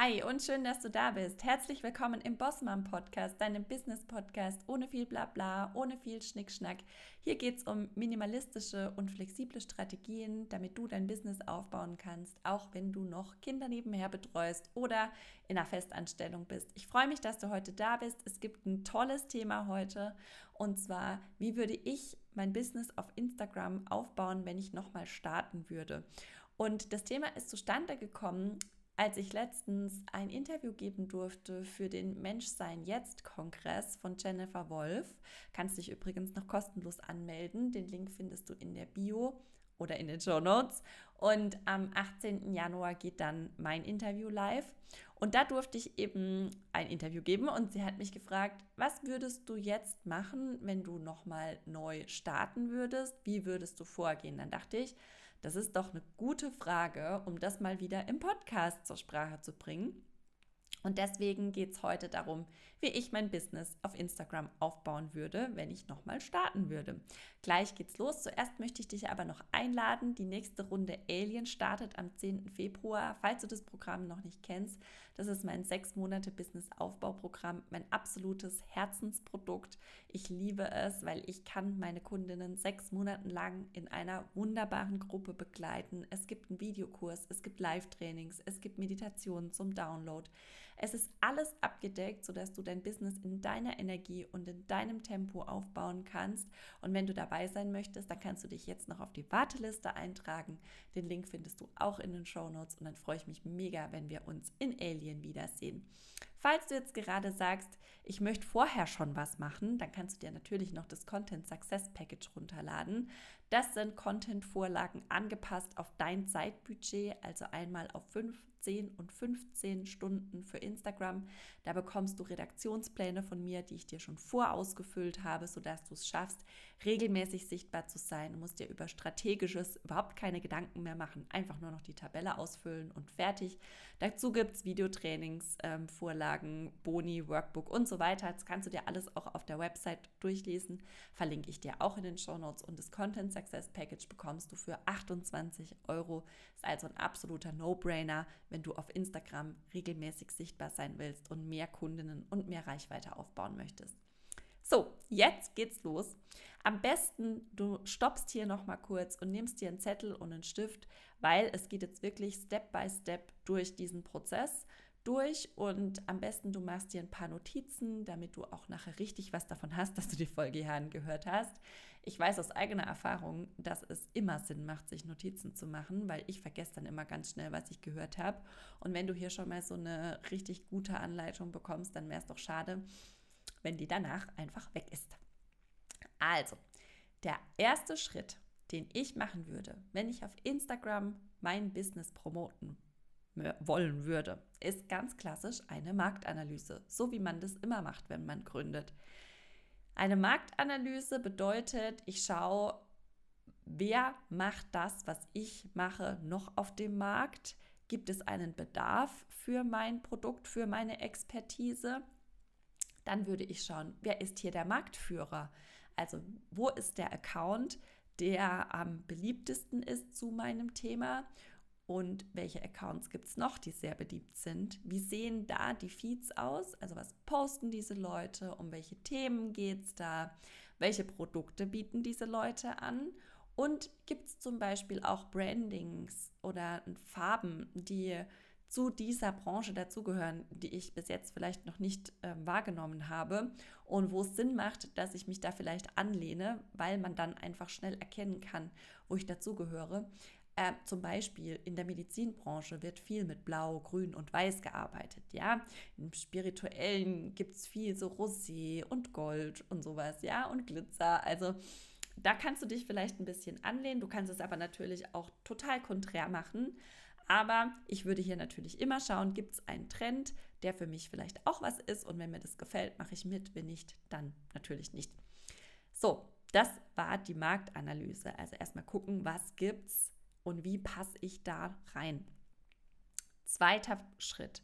Hi und schön, dass du da bist. Herzlich willkommen im Bossmann Podcast, deinem Business Podcast ohne viel Blabla, ohne viel Schnickschnack. Hier geht es um minimalistische und flexible Strategien, damit du dein Business aufbauen kannst, auch wenn du noch Kinder nebenher betreust oder in einer Festanstellung bist. Ich freue mich, dass du heute da bist. Es gibt ein tolles Thema heute und zwar, wie würde ich mein Business auf Instagram aufbauen, wenn ich nochmal starten würde? Und das Thema ist zustande gekommen, als ich letztens ein Interview geben durfte für den Menschsein Jetzt Kongress von Jennifer Wolf, kannst dich übrigens noch kostenlos anmelden. Den Link findest du in der Bio oder in den Show Notes. Und am 18. Januar geht dann mein Interview live. Und da durfte ich eben ein Interview geben und sie hat mich gefragt, was würdest du jetzt machen, wenn du nochmal neu starten würdest? Wie würdest du vorgehen? Dann dachte ich, das ist doch eine gute Frage, um das mal wieder im Podcast zur Sprache zu bringen. Und deswegen geht es heute darum, wie ich mein Business auf Instagram aufbauen würde, wenn ich nochmal starten würde. Gleich geht's los. Zuerst möchte ich dich aber noch einladen. Die nächste Runde Alien startet am 10. Februar. Falls du das Programm noch nicht kennst, das ist mein sechs Monate Business-Aufbauprogramm, mein absolutes Herzensprodukt. Ich liebe es, weil ich kann meine Kundinnen sechs Monate lang in einer wunderbaren Gruppe begleiten. Es gibt einen Videokurs, es gibt Live-Trainings, es gibt Meditationen zum Download. Es ist alles abgedeckt, sodass du dein Business in deiner Energie und in deinem Tempo aufbauen kannst. Und wenn du dabei sein möchtest, dann kannst du dich jetzt noch auf die Warteliste eintragen. Den Link findest du auch in den Show Notes und dann freue ich mich mega, wenn wir uns in Alien wiedersehen. Falls du jetzt gerade sagst, ich möchte vorher schon was machen, dann kannst du dir natürlich noch das Content Success Package runterladen. Das sind Content-Vorlagen angepasst auf dein Zeitbudget, also einmal auf fünf 10 und 15 Stunden für Instagram. Da bekommst du Redaktionspläne von mir, die ich dir schon vorausgefüllt habe, sodass du es schaffst, regelmäßig sichtbar zu sein. Du musst dir über strategisches überhaupt keine Gedanken mehr machen, einfach nur noch die Tabelle ausfüllen und fertig. Dazu gibt es Videotrainings, ähm, Vorlagen, Boni, Workbook und so weiter. Das kannst du dir alles auch auf der Website durchlesen. Verlinke ich dir auch in den Show Notes und das Content Success Package bekommst du für 28 Euro. Ist also ein absoluter No-Brainer wenn du auf Instagram regelmäßig sichtbar sein willst und mehr Kundinnen und mehr Reichweite aufbauen möchtest. So, jetzt geht's los. Am besten, du stoppst hier noch mal kurz und nimmst dir einen Zettel und einen Stift, weil es geht jetzt wirklich Step by Step durch diesen Prozess durch und am besten du machst dir ein paar Notizen, damit du auch nachher richtig was davon hast, dass du die Folge hier angehört hast. Ich weiß aus eigener Erfahrung, dass es immer Sinn macht, sich Notizen zu machen, weil ich vergesse dann immer ganz schnell, was ich gehört habe. Und wenn du hier schon mal so eine richtig gute Anleitung bekommst, dann wäre es doch schade, wenn die danach einfach weg ist. Also, der erste Schritt, den ich machen würde, wenn ich auf Instagram mein Business promoten wollen würde, ist ganz klassisch eine Marktanalyse, so wie man das immer macht, wenn man gründet. Eine Marktanalyse bedeutet, ich schaue, wer macht das, was ich mache, noch auf dem Markt? Gibt es einen Bedarf für mein Produkt, für meine Expertise? Dann würde ich schauen, wer ist hier der Marktführer? Also wo ist der Account, der am beliebtesten ist zu meinem Thema? Und welche Accounts gibt es noch, die sehr beliebt sind. Wie sehen da die Feeds aus? Also was posten diese Leute? Um welche Themen geht es da? Welche Produkte bieten diese Leute an? Und gibt es zum Beispiel auch Brandings oder Farben, die zu dieser Branche dazugehören, die ich bis jetzt vielleicht noch nicht äh, wahrgenommen habe und wo es Sinn macht, dass ich mich da vielleicht anlehne, weil man dann einfach schnell erkennen kann, wo ich dazugehöre. Äh, zum Beispiel in der Medizinbranche wird viel mit Blau, Grün und Weiß gearbeitet. Ja, im Spirituellen gibt es viel so Rosé und Gold und sowas, ja, und Glitzer. Also da kannst du dich vielleicht ein bisschen anlehnen. Du kannst es aber natürlich auch total konträr machen. Aber ich würde hier natürlich immer schauen, gibt es einen Trend, der für mich vielleicht auch was ist. Und wenn mir das gefällt, mache ich mit. Wenn nicht, dann natürlich nicht. So, das war die Marktanalyse. Also erstmal gucken, was gibt es und wie passe ich da rein. Zweiter Schritt.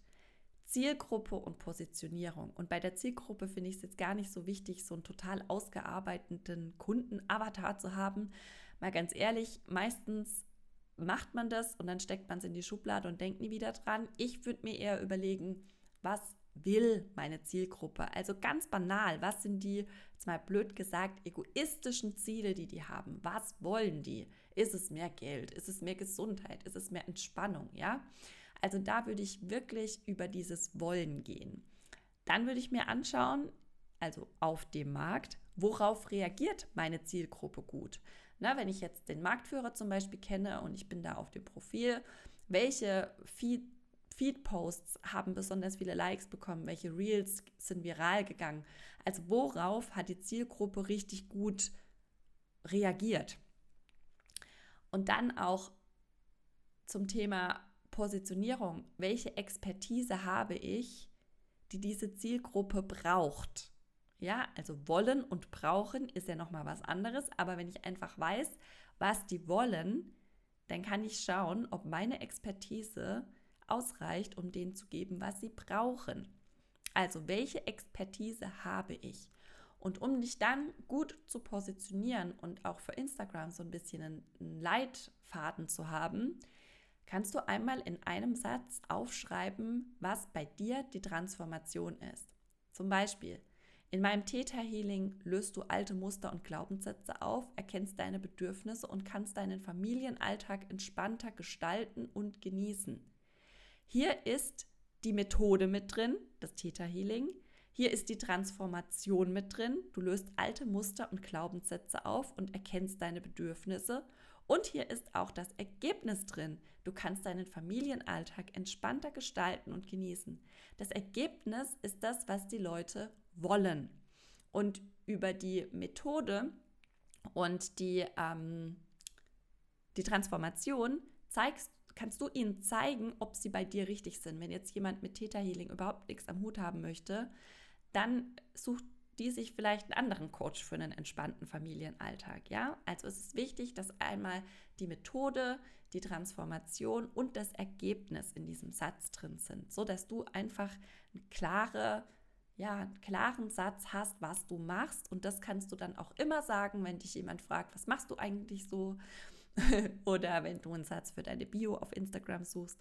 Zielgruppe und Positionierung. Und bei der Zielgruppe finde ich es jetzt gar nicht so wichtig, so einen total ausgearbeiteten Kundenavatar zu haben. Mal ganz ehrlich, meistens macht man das und dann steckt man es in die Schublade und denkt nie wieder dran. Ich würde mir eher überlegen, was will meine Zielgruppe? Also ganz banal, was sind die, jetzt mal blöd gesagt, egoistischen Ziele, die die haben? Was wollen die? Ist es mehr Geld? Ist es mehr Gesundheit? Ist es mehr Entspannung? Ja, also da würde ich wirklich über dieses Wollen gehen. Dann würde ich mir anschauen, also auf dem Markt, worauf reagiert meine Zielgruppe gut? Na, wenn ich jetzt den Marktführer zum Beispiel kenne und ich bin da auf dem Profil, welche Feed Feed-Posts haben besonders viele Likes bekommen, welche Reels sind viral gegangen. Also worauf hat die Zielgruppe richtig gut reagiert? Und dann auch zum Thema Positionierung. Welche Expertise habe ich, die diese Zielgruppe braucht? Ja, also wollen und brauchen ist ja nochmal was anderes. Aber wenn ich einfach weiß, was die wollen, dann kann ich schauen, ob meine Expertise ausreicht, um denen zu geben, was sie brauchen. Also welche Expertise habe ich? Und um dich dann gut zu positionieren und auch für Instagram so ein bisschen einen Leitfaden zu haben, kannst du einmal in einem Satz aufschreiben, was bei dir die Transformation ist. Zum Beispiel, in meinem Theta Healing löst du alte Muster und Glaubenssätze auf, erkennst deine Bedürfnisse und kannst deinen Familienalltag entspannter gestalten und genießen. Hier ist die Methode mit drin, das Theta Healing. Hier ist die Transformation mit drin. Du löst alte Muster und Glaubenssätze auf und erkennst deine Bedürfnisse. Und hier ist auch das Ergebnis drin. Du kannst deinen Familienalltag entspannter gestalten und genießen. Das Ergebnis ist das, was die Leute wollen. Und über die Methode und die, ähm, die Transformation zeigst kannst du ihnen zeigen, ob sie bei dir richtig sind. Wenn jetzt jemand mit Theta Healing überhaupt nichts am Hut haben möchte, dann sucht die sich vielleicht einen anderen Coach für einen entspannten Familienalltag. Ja, also es ist wichtig, dass einmal die Methode, die Transformation und das Ergebnis in diesem Satz drin sind, so dass du einfach eine klare ja, einen klaren Satz hast, was du machst. Und das kannst du dann auch immer sagen, wenn dich jemand fragt, was machst du eigentlich so? Oder wenn du einen Satz für deine Bio auf Instagram suchst,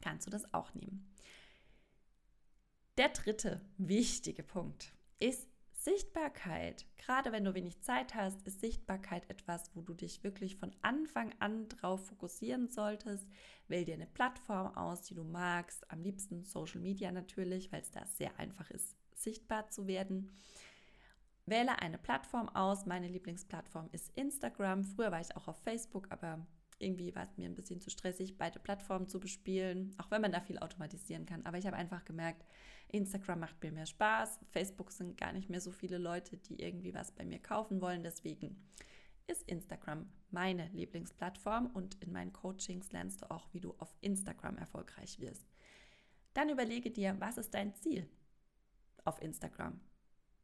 kannst du das auch nehmen. Der dritte wichtige Punkt ist Sichtbarkeit. Gerade wenn du wenig Zeit hast, ist Sichtbarkeit etwas, wo du dich wirklich von Anfang an drauf fokussieren solltest. Wähl dir eine Plattform aus, die du magst. Am liebsten Social Media natürlich, weil es da sehr einfach ist, sichtbar zu werden. Wähle eine Plattform aus. Meine Lieblingsplattform ist Instagram. Früher war ich auch auf Facebook, aber irgendwie war es mir ein bisschen zu stressig, beide Plattformen zu bespielen, auch wenn man da viel automatisieren kann. Aber ich habe einfach gemerkt, Instagram macht mir mehr Spaß. Facebook sind gar nicht mehr so viele Leute, die irgendwie was bei mir kaufen wollen. Deswegen ist Instagram meine Lieblingsplattform und in meinen Coachings lernst du auch, wie du auf Instagram erfolgreich wirst. Dann überlege dir, was ist dein Ziel auf Instagram?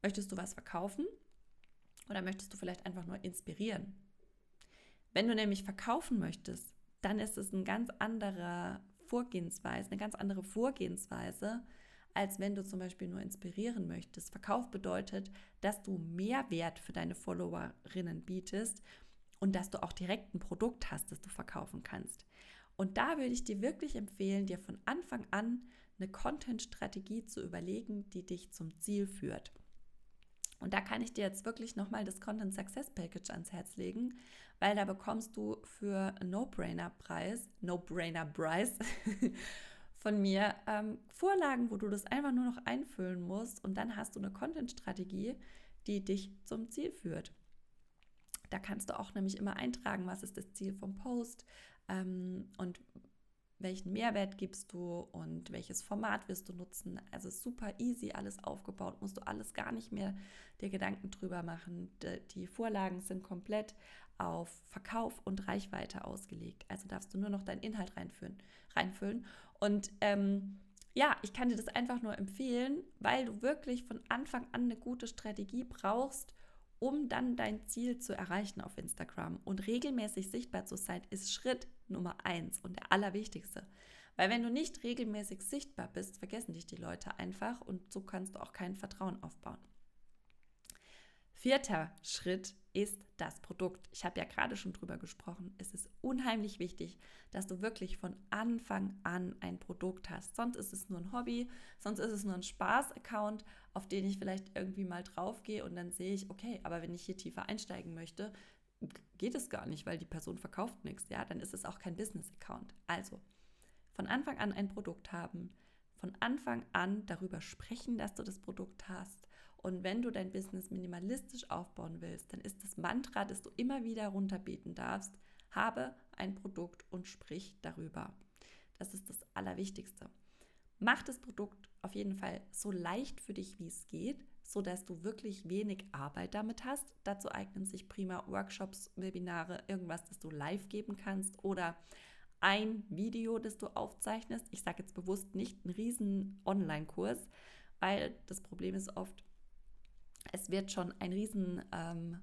Möchtest du was verkaufen oder möchtest du vielleicht einfach nur inspirieren? Wenn du nämlich verkaufen möchtest, dann ist es eine ganz andere Vorgehensweise, eine ganz andere Vorgehensweise, als wenn du zum Beispiel nur inspirieren möchtest. Verkauf bedeutet, dass du Mehrwert für deine Followerinnen bietest und dass du auch direkt ein Produkt hast, das du verkaufen kannst. Und da würde ich dir wirklich empfehlen, dir von Anfang an eine Content-Strategie zu überlegen, die dich zum Ziel führt. Und da kann ich dir jetzt wirklich nochmal das Content Success Package ans Herz legen, weil da bekommst du für No-Brainer-Preis, No-Brainer-Preis von mir ähm, Vorlagen, wo du das einfach nur noch einfüllen musst und dann hast du eine Content-Strategie, die dich zum Ziel führt. Da kannst du auch nämlich immer eintragen, was ist das Ziel vom Post ähm, und welchen Mehrwert gibst du und welches Format wirst du nutzen. Also super easy alles aufgebaut, musst du alles gar nicht mehr dir Gedanken drüber machen. Die Vorlagen sind komplett auf Verkauf und Reichweite ausgelegt. Also darfst du nur noch deinen Inhalt reinführen, reinfüllen. Und ähm, ja, ich kann dir das einfach nur empfehlen, weil du wirklich von Anfang an eine gute Strategie brauchst, um dann dein Ziel zu erreichen auf Instagram. Und regelmäßig sichtbar zu sein, ist Schritt Nummer eins und der allerwichtigste. Weil wenn du nicht regelmäßig sichtbar bist, vergessen dich die Leute einfach und so kannst du auch kein Vertrauen aufbauen. Vierter Schritt ist das Produkt. Ich habe ja gerade schon drüber gesprochen. Es ist unheimlich wichtig, dass du wirklich von Anfang an ein Produkt hast. Sonst ist es nur ein Hobby, sonst ist es nur ein Spaß-Account, auf den ich vielleicht irgendwie mal draufgehe und dann sehe ich, okay, aber wenn ich hier tiefer einsteigen möchte, geht es gar nicht, weil die Person verkauft nichts. Ja, dann ist es auch kein Business-Account. Also von Anfang an ein Produkt haben, von Anfang an darüber sprechen, dass du das Produkt hast. Und wenn du dein Business minimalistisch aufbauen willst, dann ist das Mantra, das du immer wieder runterbeten darfst, habe ein Produkt und sprich darüber. Das ist das Allerwichtigste. Mach das Produkt auf jeden Fall so leicht für dich, wie es geht, so dass du wirklich wenig Arbeit damit hast. Dazu eignen sich prima Workshops, Webinare, irgendwas, das du live geben kannst oder ein Video, das du aufzeichnest. Ich sage jetzt bewusst nicht einen riesen Online-Kurs, weil das Problem ist oft, es wird schon ein riesen ähm,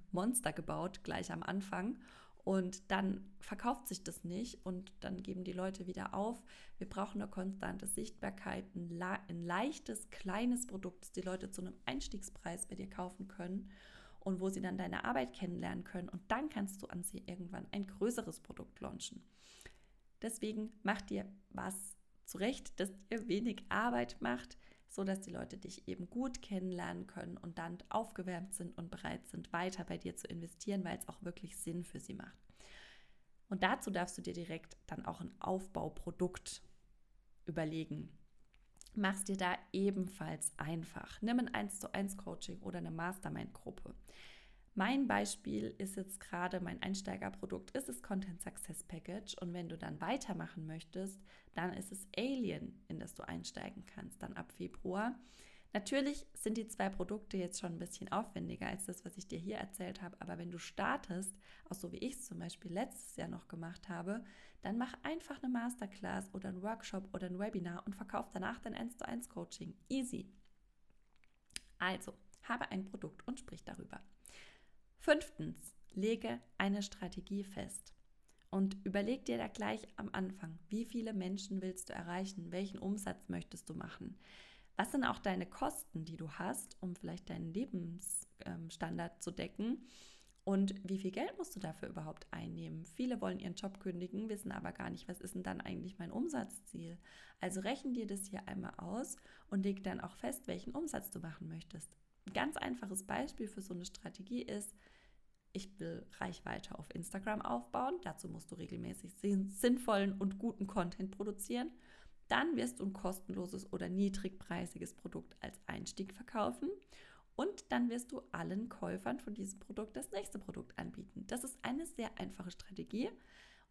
gebaut gleich am Anfang und dann verkauft sich das nicht und dann geben die Leute wieder auf. Wir brauchen eine konstante Sichtbarkeit, ein, ein leichtes, kleines Produkt, das die Leute zu einem Einstiegspreis bei dir kaufen können und wo sie dann deine Arbeit kennenlernen können und dann kannst du an sie irgendwann ein größeres Produkt launchen. Deswegen mach dir was zurecht, das dir wenig Arbeit macht, so dass die Leute dich eben gut kennenlernen können und dann aufgewärmt sind und bereit sind, weiter bei dir zu investieren, weil es auch wirklich Sinn für sie macht. Und dazu darfst du dir direkt dann auch ein Aufbauprodukt überlegen. Mach's dir da ebenfalls einfach. Nimm ein 1 zu 1 Coaching oder eine Mastermind-Gruppe. Mein Beispiel ist jetzt gerade mein Einsteigerprodukt, ist das Content Success Package. Und wenn du dann weitermachen möchtest, dann ist es Alien, in das du einsteigen kannst, dann ab Februar. Natürlich sind die zwei Produkte jetzt schon ein bisschen aufwendiger als das, was ich dir hier erzählt habe. Aber wenn du startest, auch so wie ich es zum Beispiel letztes Jahr noch gemacht habe, dann mach einfach eine Masterclass oder ein Workshop oder ein Webinar und verkauf danach dein 1 zu 1 Coaching. Easy. Also, habe ein Produkt und sprich darüber. Fünftens, lege eine Strategie fest. Und überleg dir da gleich am Anfang, wie viele Menschen willst du erreichen, welchen Umsatz möchtest du machen, was sind auch deine Kosten, die du hast, um vielleicht deinen Lebensstandard zu decken und wie viel Geld musst du dafür überhaupt einnehmen? Viele wollen ihren Job kündigen, wissen aber gar nicht, was ist denn dann eigentlich mein Umsatzziel. Also rechnen dir das hier einmal aus und leg dann auch fest, welchen Umsatz du machen möchtest. Ein ganz einfaches Beispiel für so eine Strategie ist, ich will Reichweite auf Instagram aufbauen. Dazu musst du regelmäßig sinnvollen und guten Content produzieren. Dann wirst du ein kostenloses oder niedrigpreisiges Produkt als Einstieg verkaufen. Und dann wirst du allen Käufern von diesem Produkt das nächste Produkt anbieten. Das ist eine sehr einfache Strategie.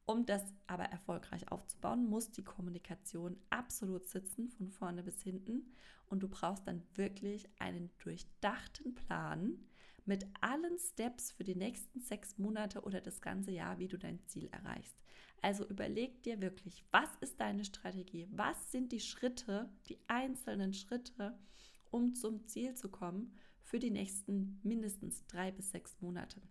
Um das aber erfolgreich aufzubauen, muss die Kommunikation absolut sitzen, von vorne bis hinten. Und du brauchst dann wirklich einen durchdachten Plan mit allen Steps für die nächsten sechs Monate oder das ganze Jahr, wie du dein Ziel erreichst. Also überleg dir wirklich, was ist deine Strategie? Was sind die Schritte, die einzelnen Schritte, um zum Ziel zu kommen für die nächsten mindestens drei bis sechs Monate?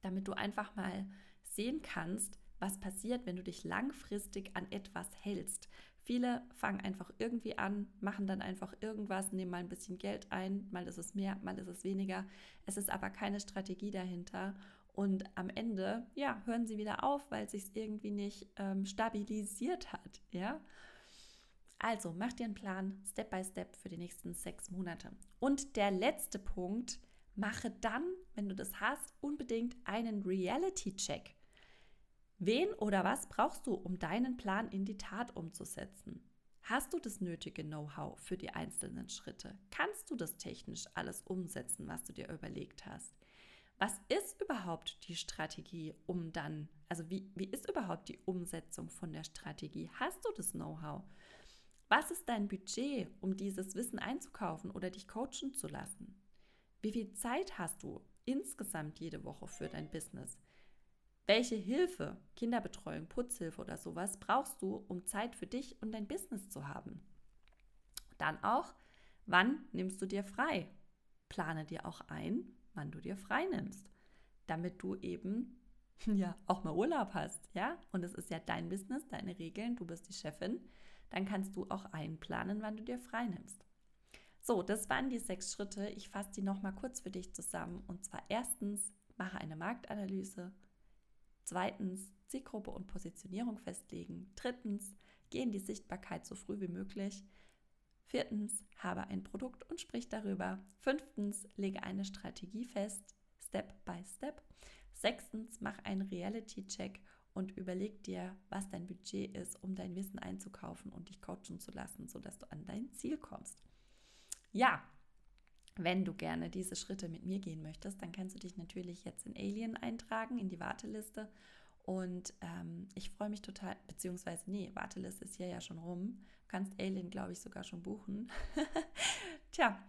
Damit du einfach mal sehen kannst, was passiert, wenn du dich langfristig an etwas hältst. Viele fangen einfach irgendwie an, machen dann einfach irgendwas, nehmen mal ein bisschen Geld ein, mal ist es mehr, mal ist es weniger. Es ist aber keine Strategie dahinter. Und am Ende, ja, hören sie wieder auf, weil es sich irgendwie nicht ähm, stabilisiert hat, ja. Also mach dir einen Plan, Step by Step für die nächsten sechs Monate. Und der letzte Punkt, mache dann, wenn du das hast, unbedingt einen Reality-Check. Wen oder was brauchst du, um deinen Plan in die Tat umzusetzen? Hast du das nötige Know-how für die einzelnen Schritte? Kannst du das technisch alles umsetzen, was du dir überlegt hast? Was ist überhaupt die Strategie, um dann, also wie, wie ist überhaupt die Umsetzung von der Strategie? Hast du das Know-how? Was ist dein Budget, um dieses Wissen einzukaufen oder dich coachen zu lassen? Wie viel Zeit hast du insgesamt jede Woche für dein Business? Welche Hilfe, Kinderbetreuung, Putzhilfe oder sowas brauchst du, um Zeit für dich und dein Business zu haben? Dann auch, wann nimmst du dir frei? Plane dir auch ein, wann du dir frei nimmst, damit du eben ja auch mal Urlaub hast, ja? Und es ist ja dein Business, deine Regeln, du bist die Chefin, dann kannst du auch einplanen, wann du dir frei nimmst. So, das waren die sechs Schritte. Ich fasse die noch mal kurz für dich zusammen. Und zwar erstens, mache eine Marktanalyse. Zweitens, Zielgruppe und Positionierung festlegen. Drittens, geh in die Sichtbarkeit so früh wie möglich. Viertens, habe ein Produkt und sprich darüber. Fünftens, lege eine Strategie fest, Step by Step. Sechstens, mach einen Reality-Check und überleg dir, was dein Budget ist, um dein Wissen einzukaufen und dich coachen zu lassen, sodass du an dein Ziel kommst. Ja, wenn du gerne diese Schritte mit mir gehen möchtest, dann kannst du dich natürlich jetzt in Alien eintragen, in die Warteliste. Und ähm, ich freue mich total, beziehungsweise, nee, Warteliste ist hier ja schon rum. Du kannst Alien, glaube ich, sogar schon buchen. Tja,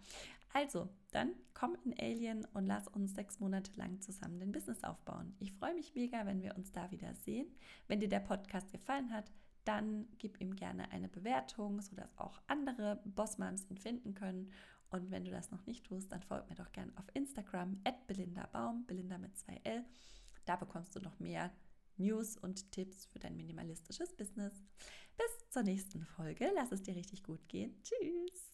also, dann komm in Alien und lass uns sechs Monate lang zusammen den Business aufbauen. Ich freue mich mega, wenn wir uns da wieder sehen. Wenn dir der Podcast gefallen hat, dann gib ihm gerne eine Bewertung, sodass auch andere Bossmoms ihn finden können. Und wenn du das noch nicht tust, dann folg mir doch gerne auf Instagram at Belinda Baum, Belinda mit zwei L. Da bekommst du noch mehr News und Tipps für dein minimalistisches Business. Bis zur nächsten Folge. Lass es dir richtig gut gehen. Tschüss.